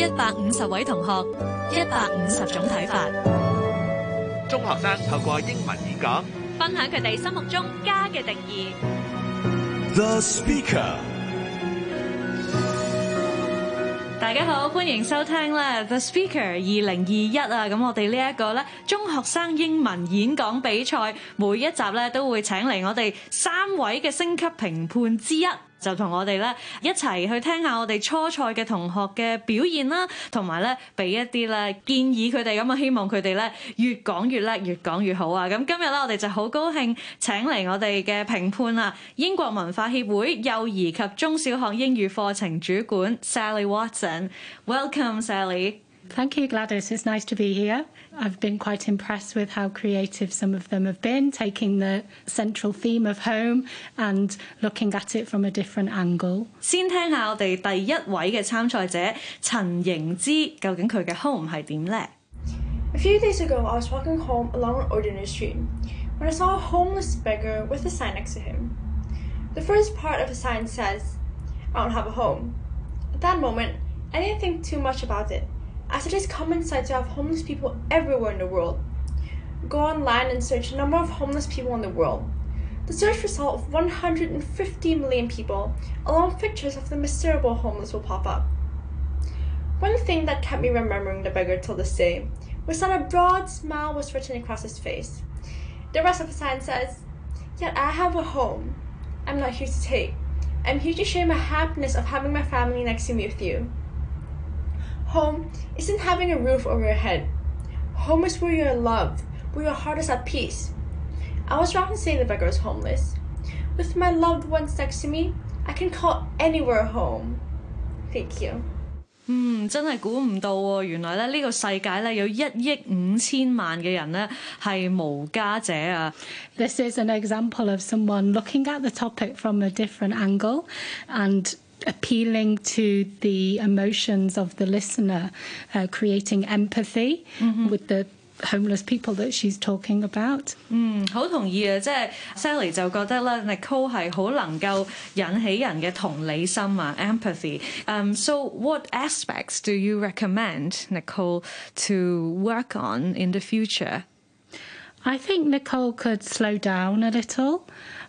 一百五十位同學，一百五十種睇法，中學生透過英文演講分享佢哋心目中家嘅定義。 The Speaker。大家好，歡迎收聽咧 The Speaker 二零二一啊！咁我哋呢一個咧中學生英文演講比賽，每一集咧都會請嚟我哋三位嘅星級評判之一。 就同我哋咧一齊去聽下我哋初賽嘅同學嘅表現啦，同埋咧俾一啲咧建議佢哋咁啊，希望佢哋咧越講越叻，越講越好啊！咁今日咧我哋就好高興請嚟我哋嘅評判啊，英國文化協會幼兒及中小學英語課程主管 Sally Watson。Welcome, Sally. Thank you, Gladys. It's nice to be here. I've been quite impressed with how creative some of them have been, taking the central theme of home and looking at it from a different angle. 先听下我哋第一位嘅参赛者陈盈之，究竟佢嘅 home 系点呢？ A few days ago, I was walking home along an ordinary street when I saw a homeless beggar with a sign next to him. The first part of the sign says, I don't have a home. At that moment, I didn't think too much about it, as it is common sight to have homeless people everywhere in the world. Go online and search the number of homeless people in the world. The search result of 150 million people, along with pictures of the miserable homeless, will pop up. One thing that kept me remembering the beggar till this day was that a broad smile was written across his face. The rest of the sign says, Yet I have a home. I'm not here to take. I'm here to share my happiness of having my family next to me with you. Home isn't having a roof over your head. Home is where you're loved, where your heart is at peace. I was wrong to say the beggar is homeless. With my loved ones next to me, I can call anywhere home. Thank you. 嗯，真系估唔到喎！原来咧呢个世界咧有一亿五千万嘅人咧系无家者啊！ This is an example of someone looking at the topic from a different angle and appealing to the emotions of the listener, uh, creating empathy with the homeless people that she's talking about. 嗯，好同意啊！即系 Sally 就觉得咧，Nicole 系好能够引起人嘅同理心啊，empathy。Um, so what aspects do you recommend Nicole to work on in the future? I think Nicole could slow down a little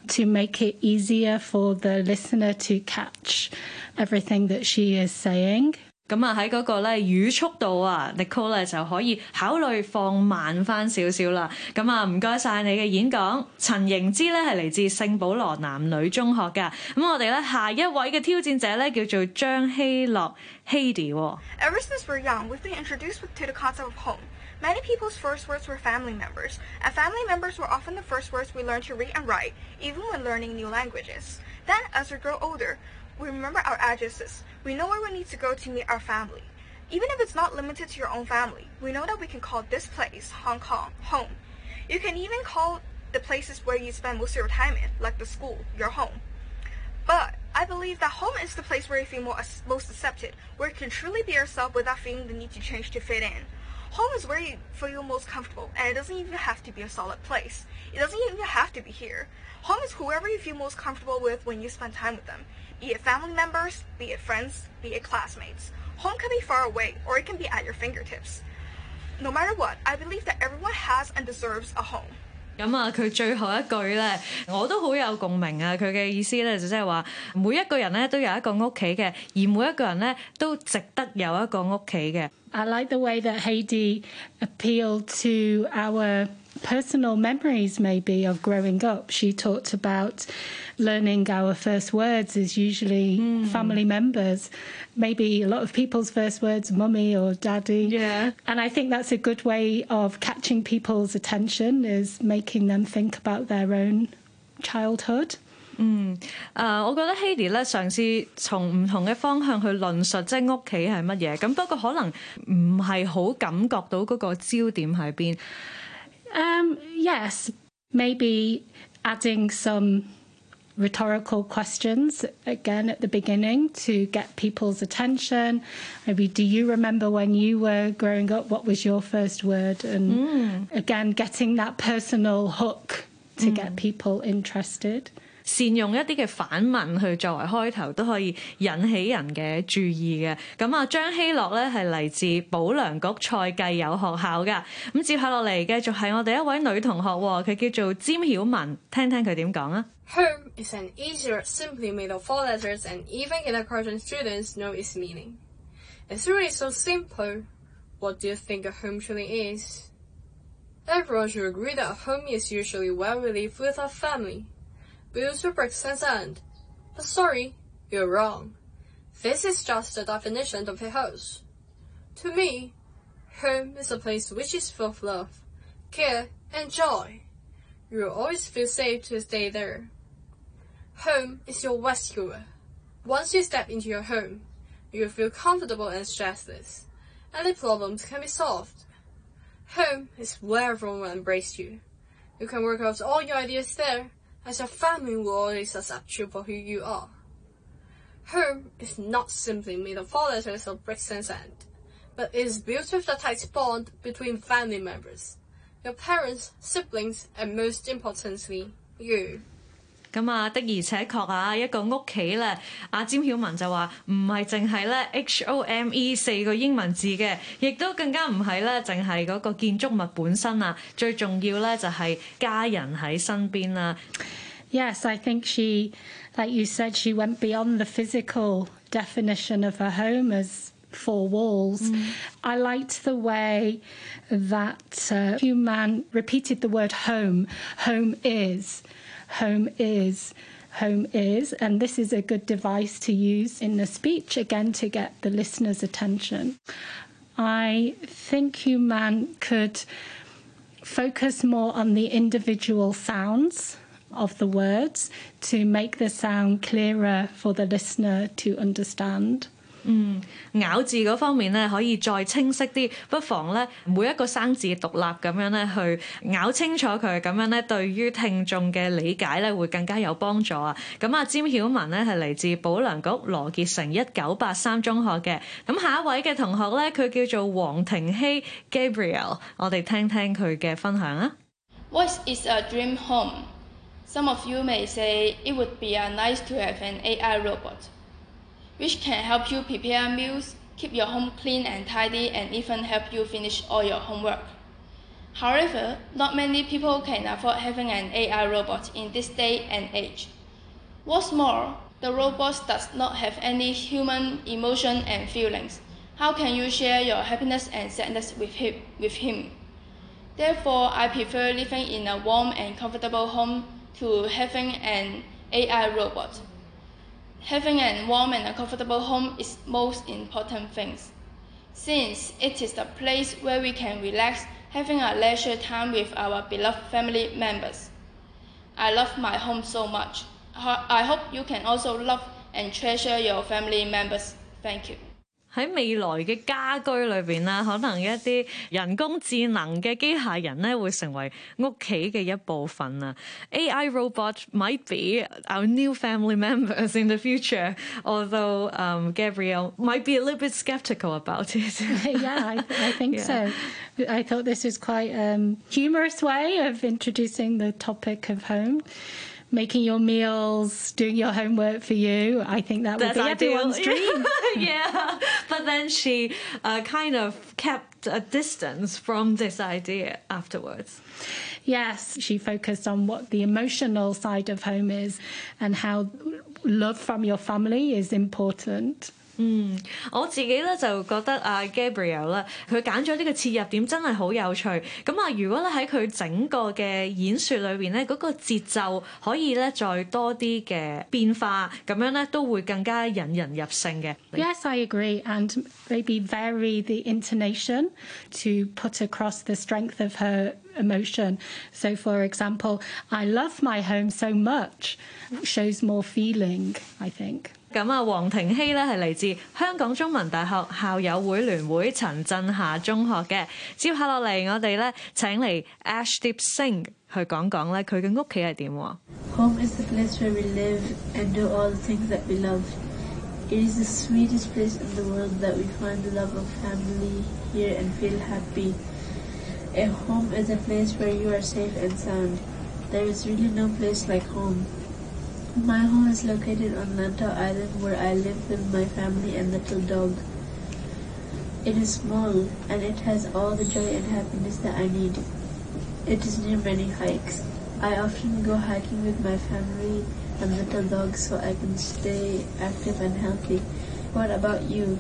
to make it easier for the listener to catch everything that she is saying. 咁啊喺嗰個咧語速度啊，Nicole 咧就可以考慮放慢翻少少啦。咁啊唔該晒你嘅演講。陳盈之咧係嚟自聖保羅男女中學㗎。咁我哋咧下一位嘅挑戰者咧叫做張希樂 Hady 喎。 Ever since we're young, we've been introduced to the concept of home. Many people's first words were family members, and family members were often the first words we learned to read and write, even when learning new languages. Then, as we grow older, we remember our addresses. We know where we need to go to meet our family. Even if it's not limited to your own family, we know that we can call this place, Hong Kong, home. You can even call the places where you spend most of your time in, like the school, your home. But I believe that home is the place where you feel most accepted, where you can truly be yourself without feeling the need to change to fit in. Home is where you feel most comfortable, and it doesn't even have to be a solid place. It doesn't even have to be here. Home is whoever you feel most comfortable with when you spend time with them, be it family members, be it friends, be it classmates. Home can be far away or it can be at your fingertips. No matter what, I believe that everyone has and deserves a home. 咁啊，佢最後一句咧，我都好有共鳴啊！佢嘅意思咧就即係話，每一個人咧都有一個屋企嘅，而每一個人咧都值得有一個屋企嘅。I like the way that Haidee appealed to our personal memories, maybe, of growing up. She talked about learning our first words is usually mm. family members, maybe a lot of people's first words, mummy or daddy. Yeah. And I think that's a good way of catching people's attention, is making them think about their own childhood. Hmm. Uh, 嗯，誒、呃、我覺得 Haidee 咧嘗試從唔同嘅方向去論述，即係屋企係乜嘢。咁不過可能唔係好感覺到嗰個焦點喺邊。Um, yes, maybe adding some rhetorical questions again at the beginning to get people's attention. Maybe, do you remember when you were growing up? What was your first word? And again, getting that personal hook to get people interested. 善用一啲嘅反問去作為開頭，都可以引起人嘅注意嘅。咁啊，張希樂咧係嚟自保良局蔡繼友學校噶。咁接下落嚟繼續係我哋一位女同學，佢叫做詹曉文，聽聽佢點講啊。 Home is an easy word simply made of four letters, and even kindergarten students know its meaning. It's really so simple. What do you think a home truly is? Everyone should agree that a home is usually where we live with our family. Bricks and sand. But sorry, you're wrong. This is just the definition of a house. To me, home is a place which is full of love, care, and joy. You will always feel safe to stay there. Home is your rescuer. Once you step into your home, you will feel comfortable and stressless. Any problems can be solved. Home is where everyone will embrace you. You can work out all your ideas there, as your family will always accept you for who you are. Home is not simply made of four letters of bricks and sand, but is built with the tight bond between family members, your parents, siblings, and most importantly, you. 咁啊，的而且確啊，一個屋企咧，阿詹曉文就話唔係淨係咧 H O M E 四個英文字嘅，亦都更加唔係咧，淨係嗰個建築物本身啊，最重要咧就係家人喺身邊啦。 Yes, I think she, like you said, she went beyond the physical definition of her home as four walls. I liked the way that uh, Human repeated the word home. Home is, home is, home is. And this is a good device to use in the speech, again, to get the listener's attention. I think Hui Man could focus more on the individual sounds of the words to make the sound clearer for the listener to understand. 咬字嗰方面咧，可以再清晰啲，不妨咧每一個生字獨立咁樣咧去咬清楚佢，咁樣咧對於聽眾嘅理解咧會更加有幫助啊！咁啊，詹曉文咧係嚟自保良局羅傑城一九八三中學嘅，咁下一位嘅同學咧佢叫做黃庭希 Gabriel，我哋聽聽佢嘅分享啊！ What is a dream home? Some of you may say it would be uh, nice to have an AI robot, which can help you prepare meals, keep your home clean and tidy, and even help you finish all your homework. However, not many people can afford having an AI robot in this day and age. What's more, the robot does not have any human emotion and feelings. How can you share your happiness and sadness with him? Therefore, I prefer living in a warm and comfortable home to having an AI robot. Having a warm and a comfortable home is most important things, since it is the place where we can relax, having a leisure time with our beloved family members. I love my home so much. I hope you can also love and treasure your family members. Thank you. 喺未來嘅家居裏邊啦，可能一啲人工智能嘅機械人咧，會成為屋企嘅一部分啊。AI robot might be our new family members in the future, although um, Gabrielle might be a little bit skeptical about it. yeah, I, I think so. I thought this was quite a humorous way of introducing the topic of home. Making your meals, doing your homework for you. I think that would That's be ideal. everyone's dream. yeah, but then she uh, kind of kept a distance from this idea afterwards. Yes, she focused on what the emotional side of home is and how love from your family is important. 我自己咧就覺得啊 Gabriel 咧，佢揀咗呢個切入點真係好有趣。咁啊，如果咧喺佢整個嘅演說裏邊咧，嗰、個節奏可以咧再多啲嘅變化，咁樣咧都會更加引人入勝嘅。 Yes, I agree. And maybe vary the intonation to put across the strength of her emotion. So, for example, I love my home so much shows more feeling, I think. 咁啊，黃庭希咧係嚟自香港中文大學校友會聯會陳震夏中學嘅。接下落嚟，我哋咧請嚟 Ashdeep Singh 去講講咧佢嘅屋企係點喎。 Home is the place where we live and do all the things that we love. It is the sweetest place in the world that we find the love of family here and feel happy. A home is a place where you are safe and sound. There is really no place like home. My home is located on Lantau Island where I live with my family and little dog. It is small and it has all the joy and happiness that I need. It is near many hikes. I often go hiking with my family and little dog so I can stay active and healthy. What about you?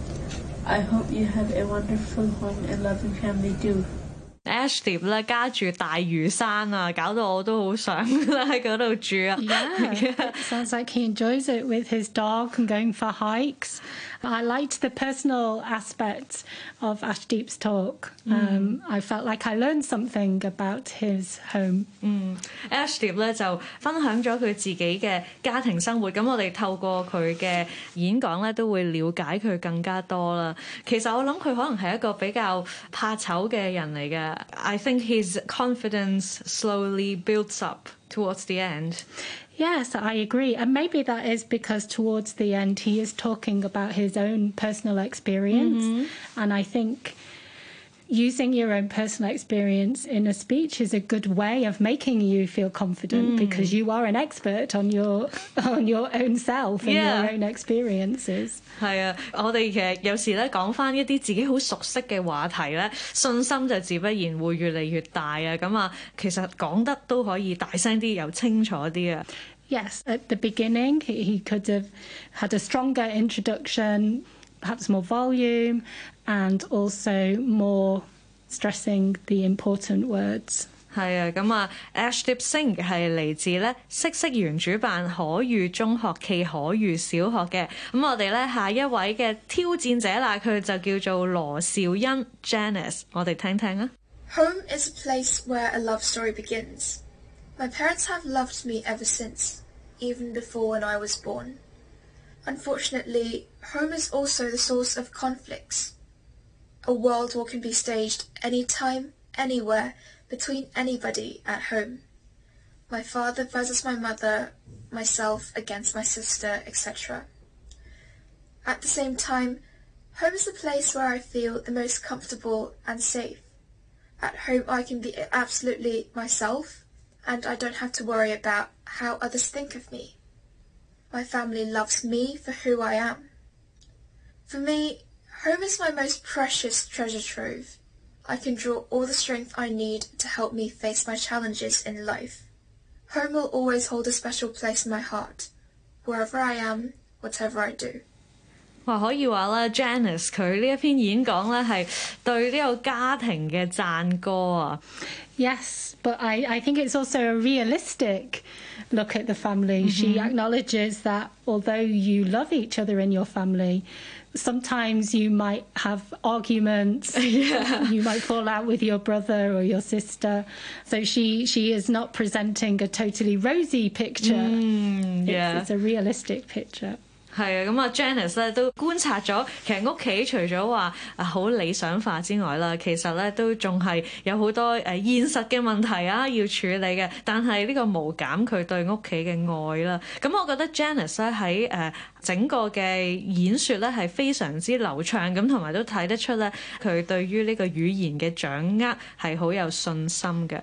I hope you have a wonderful home and loving family too. Ash 碟咧家住大嶼山啊，搞到我都好想喺嗰度住啊。 Yeah, sounds like he enjoys it with his dog and going for hikes. I liked the personal aspect of Ashdeep's talk. Um, I felt like I learned something about his home. Ash 碟咧就分享咗佢自己嘅家庭生活，咁我哋透过佢嘅演讲咧都会了解佢更加多啦。其实我谂佢可能系一个比较怕丑嘅人嚟嘅。I think his confidence slowly builds up towards the end. Yes, I agree. And maybe that is because towards the end he is talking about his own personal experience. Mm-hmm. And I think using your own personal experience in a speech is a good way of making you feel confident because you are an expert on your on your own self and Yeah. your own experiences. 系啊，我哋其实有时咧讲翻一啲自己好熟悉嘅话题咧，信心就自不然会越嚟越大啊！咁啊，其实讲得都可以大声啲又清楚啲啊！ Yes, at the beginning, he, he could have had a stronger introduction, perhaps more volume and also more stressing the important words. 係啊，咁啊，Ashdeep Singh 係嚟自咧嗇色園主辦可譽中學暨可譽小學嘅。咁我哋咧下一位嘅挑戰者啦，佢就叫做羅劭昕 Janice，我哋聽聽啊。Home is a place where a love story begins. My parents have loved me ever since, even before when I was born. Unfortunately, home is also the source of conflicts. A world war can be staged anytime, anywhere, between anybody at home. My father versus my mother, myself against my sister, etc. At the same time, home is the place where I feel the most comfortable and safe. At home, I can be absolutely myself, and I don't have to worry about how others think of me. My family loves me for who I am. For me, home is my most precious treasure trove. I can draw all the strength I need to help me face my challenges in life. Home will always hold a special place in my heart, wherever I am, whatever I do. 哇，可以话啦，Janice 佢呢一篇演讲咧系对呢个家庭嘅赞歌啊！ Yes, but I, I think it's also a realistic look at the family. She acknowledges that although you love each other in your family, sometimes you might have arguments. You might fall out with your brother or your sister. So she she is not presenting a totally rosy picture. It's- yeah. it's a realistic picture. 係啊，咁啊，Janice 咧都觀察咗，其實屋企除咗話啊好理想化之外啦，其實咧都仲係有好多誒現實嘅問題啊要處理嘅。但係呢個無減佢對屋企嘅愛啦。咁我覺得 Janice 咧喺誒整個嘅演說咧係非常之流暢，咁同埋都睇得出咧佢對於呢個語言嘅掌握係好有信心嘅。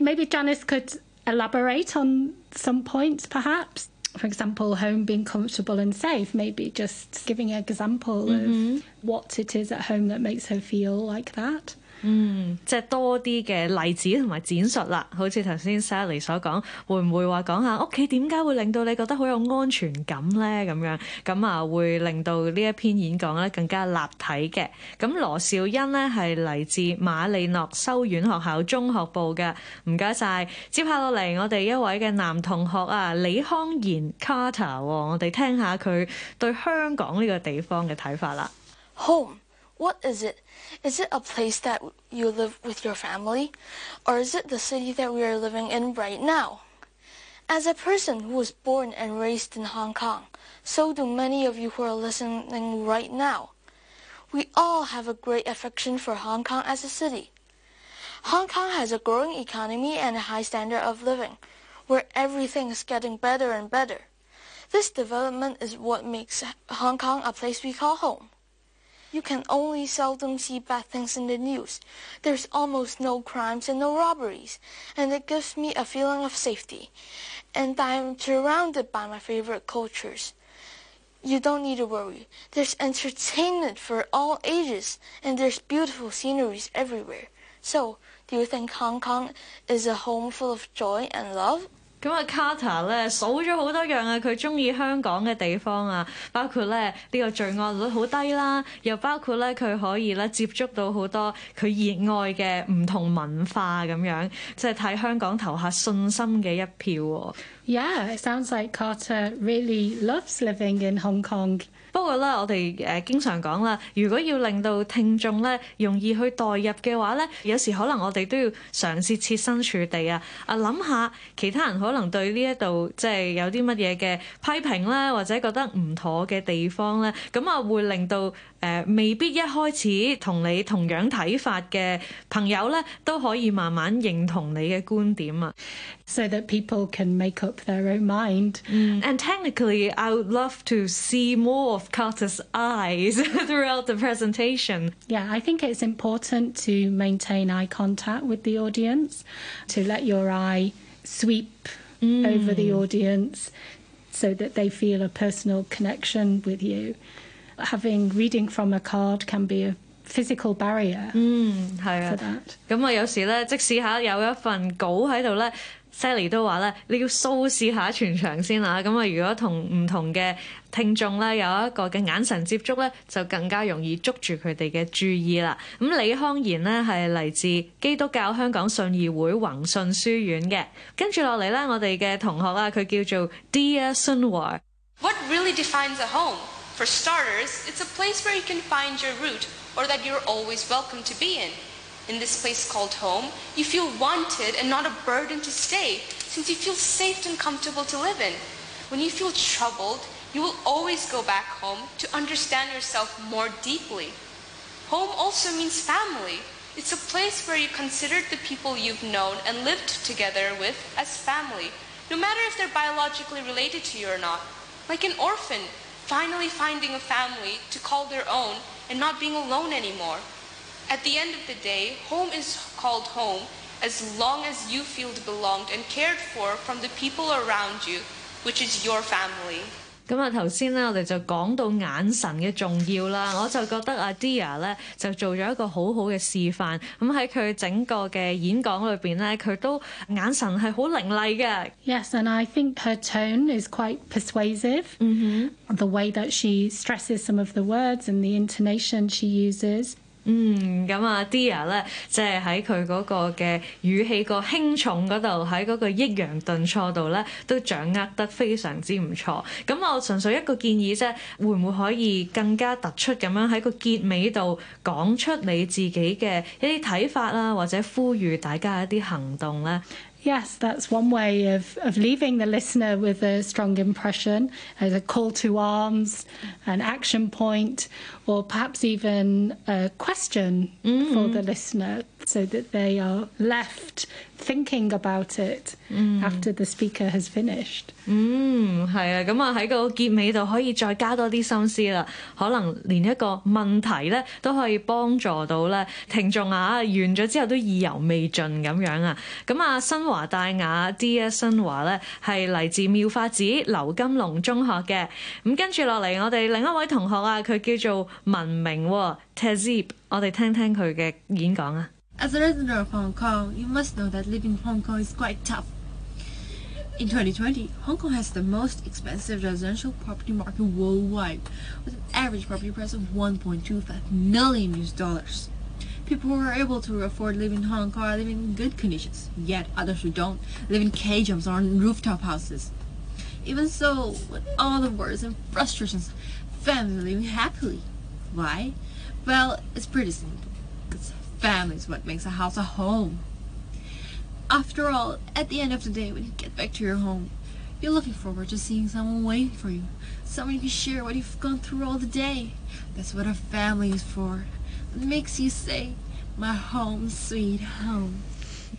Maybe Janice could elaborate on some points, perhaps. For example, home being comfortable and safe. Maybe just giving an example of mm-hmm. what it is at home that makes her feel like that. 嗯，即係多啲嘅例子同埋展述啦，好似頭先 Sally 所講，會唔會話講下屋企點解會令到你覺得好有安全感咧？咁樣咁啊，會令到呢一篇演講咧更加立體嘅。咁羅兆欣咧係嚟自馬利諾修院學校中學部嘅，唔該晒。接下落嚟，我哋一位嘅男同學啊，李康賢 Carter，喎我哋聽下佢對香港呢個地方嘅睇法啦。 Home. What is it? Is it a place that you live with your family? Or is it the city that we are living in right now? As a person who was born and raised in Hong Kong, so do many of you who are listening right now. We all have a great affection for Hong Kong as a city. Hong Kong has a growing economy and a high standard of living, where everything is getting better and better. This development is what makes Hong Kong a place we call home. You can only seldom see bad things in the news. There's almost no crimes and no robberies, and it gives me a feeling of safety. And I'm surrounded by my favorite cultures. You don't need to worry. There's entertainment for all ages, and there's beautiful sceneries everywhere. So, do you think Hong Kong is a home full of joy and love? 咁啊，Carter 咧數咗好多樣啊，佢中意香港嘅地方啊，包括咧呢個罪案率好低啦，又包括咧佢可以咧接觸到好多佢熱愛嘅唔同文化咁樣，即係替香港投下信心嘅一票喎。 Yeah, it sounds like Carter really loves living in Hong Kong. 不過咧，我哋誒經常講啦，如果要令到聽眾咧容易去代入嘅話咧，有時可能我哋都要嘗試設身處地啊，啊諗下其他人可能對呢一度即係有啲乜嘢嘅批評咧，或者覺得唔妥嘅地方咧，咁啊會令到 诶、呃未必一开始同你同样睇法嘅朋友咧，都可以慢慢认同你嘅观点啊。 so that people can make up their own mind. And technically, I would love to see more of Carter's eyes throughout the presentation. Yeah, I think it's important to maintain eye contact with the audience, to let your eye sweep over the audience so that they feel a personal connection with you. Having reading from a card can be a physical barrier 係啊 for。that. 咁啊，有時咧，即使下有一份稿喺度咧，Sally 都話咧，你要掃視下全場先啦。咁啊，如果同唔同嘅聽眾咧有一個嘅眼神接觸咧，就更加容易捉住佢哋嘅注意啦。咁李康賢呢係嚟自基督教香港信義會宏信書院嘅。跟住落嚟咧，我哋嘅同學啊，佢叫做 Dear Sunwar。 What really defines a home? For starters, it's a place where you can find your root or that you're always welcome to be in. In this place called home, you feel wanted and not a burden to stay since you feel safe and comfortable to live in. When you feel troubled, you will always go back home to understand yourself more deeply. Home also means family. It's a place where you consider the people you've known and lived together with as family, no matter if they're biologically related to you or not. Like an orphan, finally finding a family to call their own and not being alone anymore. At the end of the day, home is called home as long as you feel belonged and cared for from the people around you, which is your family. 咁啊，頭先咧，我哋就講到眼神嘅重要啦，我就覺得阿 Dia 咧就做咗一個好好嘅示範。咁喺佢整個嘅演講裏邊咧，佢都眼神係好凌厲嘅。 Yes, and I think her tone is quite persuasive. The way that she stresses some of the words and the intonation she uses. 嗯，咁啊，Dia 咧，即係喺佢嗰個嘅語氣個輕重嗰度，喺嗰個抑揚頓挫度咧，都掌握得非常之唔錯。咁我純粹一個建議啫，會唔會可以更加突出咁樣喺個結尾度講出你自己嘅一啲睇法啦，或者呼籲大家一啲行動咧？ Yes, that's one way of, of leaving the listener with a strong impression as a call to arms, an action point, or perhaps even a question mm. for the listener so that they are left thinking about it after the speaker has finished. 嗯，係啊，咁啊喺個結尾度可以再加多啲心思啦，可能連一個問題咧都可以幫助到咧聽眾啊，完咗之後都意猶未盡咁樣啊。咁啊，新華大雅 Dear 新華咧係嚟自妙法寺劉金龍中學嘅。咁跟住落嚟，我哋另一位同學啊，佢叫做文明喎 Tezib，我哋聽聽佢嘅演講啊。 As a resident of Hong Kong, you must know that living in Hong Kong is quite tough. In 2020, Hong Kong has the most expensive residential property market worldwide, with an average property price of 1.25 million US dollars. People who are able to afford living in Hong Kong are living in good conditions, yet others who don't live in K-jumps or in rooftop houses. Even so, with all the worries and frustrations, families living happily. Why? Well, it's pretty simple. It's family is what makes a house a home. After all, at the end of the day, when you get back to your home, you're looking forward to seeing someone waiting for you, someone you can share what you've gone through all the day. That's what a family is for. It makes you say, my home, sweet home.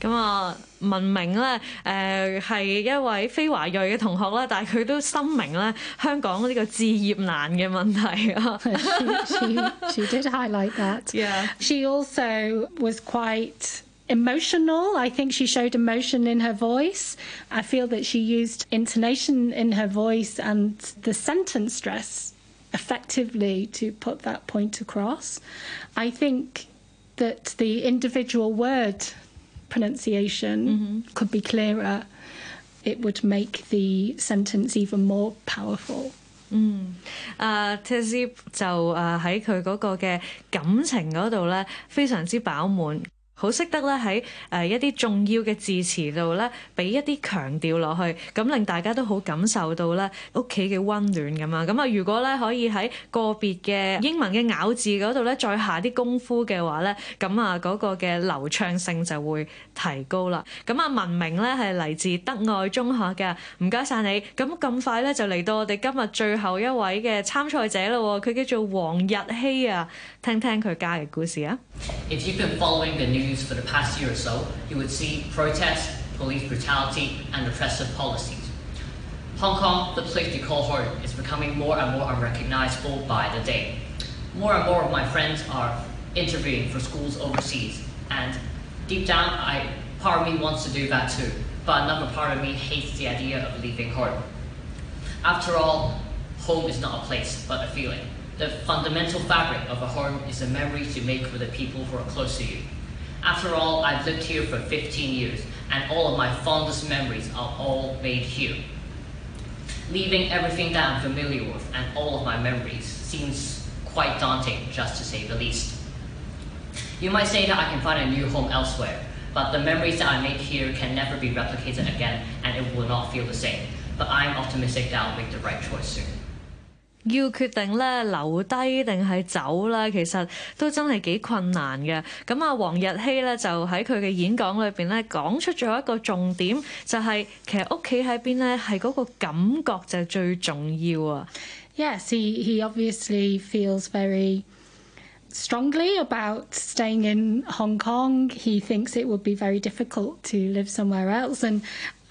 咁啊，文明咧，诶、系一位非华裔嘅同学啦，但系佢都深明咧香港呢个置业难嘅问题啊。 she, she did highlight that. Yeah. She also was quite emotional. I think she showed emotion in her voice. I feel that she used intonation in her voice and the sentence stress effectively to put that point across. I think that the individual word pronunciation could be clearer. It would make the sentence even more powerful. 嗯，啊 t i z 就诶喺佢嗰个嘅感情嗰度咧，非常之饱满。 好識得咧喺誒一啲重要嘅字詞度咧，俾一啲強調落去，咁令大家都好感受到咧屋企嘅温暖咁啊！咁啊，如果咧可以喺個別嘅英文嘅咬字嗰度咧，再下啲功夫嘅話咧，咁啊嗰個嘅流暢性就會提高啦。咁啊，文明咧係嚟自德愛中學嘅，唔該晒你。咁咁快咧就嚟到我哋今日最後一位嘅參賽者啦喎，佢叫做黃日希啊，聽聽佢家嘅故事啊！ News for the past year or so, you would see protests, police brutality, and repressive policies. Hong Kong, the place we call home, is becoming more and more unrecognizable by the day. More and more of my friends are interviewing for schools overseas, and deep down, I part of me wants to do that too, but another part of me hates the idea of leaving home. After all, home is not a place, but a feeling. The fundamental fabric of a home is the memories you make with the people who are close to you. After all, I've lived here for 15 years, and all of my fondest memories are all made here. Leaving everything that I'm familiar with and all of my memories seems quite daunting, just to say the least. You might say that I can find a new home elsewhere, but the memories that I make here can never be replicated again, and it will not feel the same. But I'm optimistic that I'll make the right choice soon. 要決定咧留低定係走啦，其實都真係幾困難嘅。咁啊，黃日希咧就喺佢嘅演講裏邊咧講出咗一個重點，就係、其實屋企喺邊咧係嗰個感覺就最重要啊。 Yes, he, he obviously feels very strongly about staying in Hong Kong. He thinks it would be very difficult to live somewhere else. And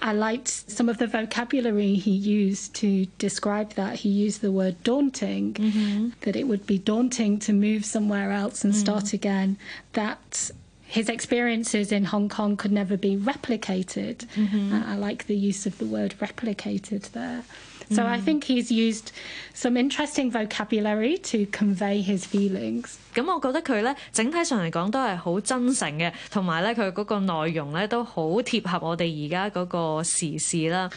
I liked some of the vocabulary he used to describe that. He used the word daunting, that it would be daunting to move somewhere else and start again, that his experiences in Hong Kong could never be replicated. Uh, I like the use of the word replicated there. So I think he's used some interesting vocabulary to convey his feelings. 咁我觉得佢咧整体上嚟讲都系好真诚嘅，同埋咧佢嗰个内容咧都好贴合我哋而家嗰个时事啦。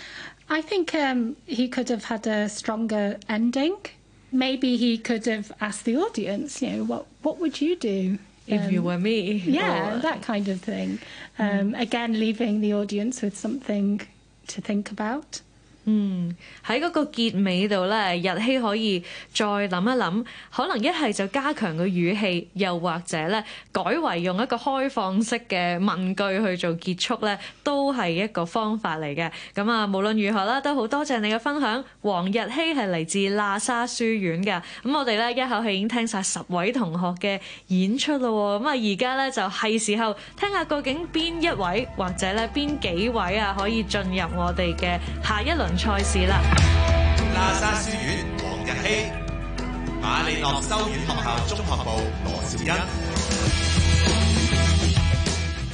I think um, he could have had a stronger ending. Maybe he could have asked the audience, you know, what what would you do If you were me, Yeah, or- that kind of thing. Um, Again, leaving the audience with something to think about. 嗯，喺嗰個結尾度咧，日希可以再諗一諗，可能一係就加強個語氣，又或者咧改為用一個開放式嘅問句去做結束咧，都係一個方法嚟嘅。咁啊，無論如何啦，都好多謝你嘅分享。黃日希係嚟自喇沙書院嘅，咁我哋咧一口氣已經聽晒十位同學嘅演出咯喎，咁啊而家咧就係時候聽下究竟邊一位或者咧邊幾位啊可以進入我哋嘅下一輪 賽事啦。喇沙書院黃日希，馬利諾修院學校中學部羅兆欣。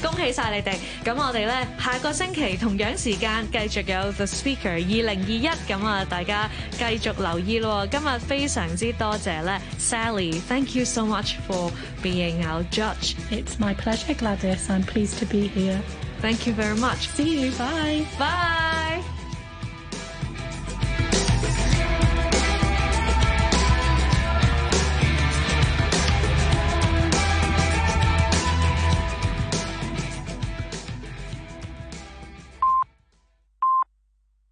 恭喜晒你哋！咁我哋咧下個星期同樣時間繼續有 The Speaker 二零二一，咁啊大家繼續留意咯。今日非常之多謝咧 Sally，thank you so much for being our judge。 It's my pleasure, Gladys. I'm pleased to be here. Thank you very much. See you. Bye. Bye.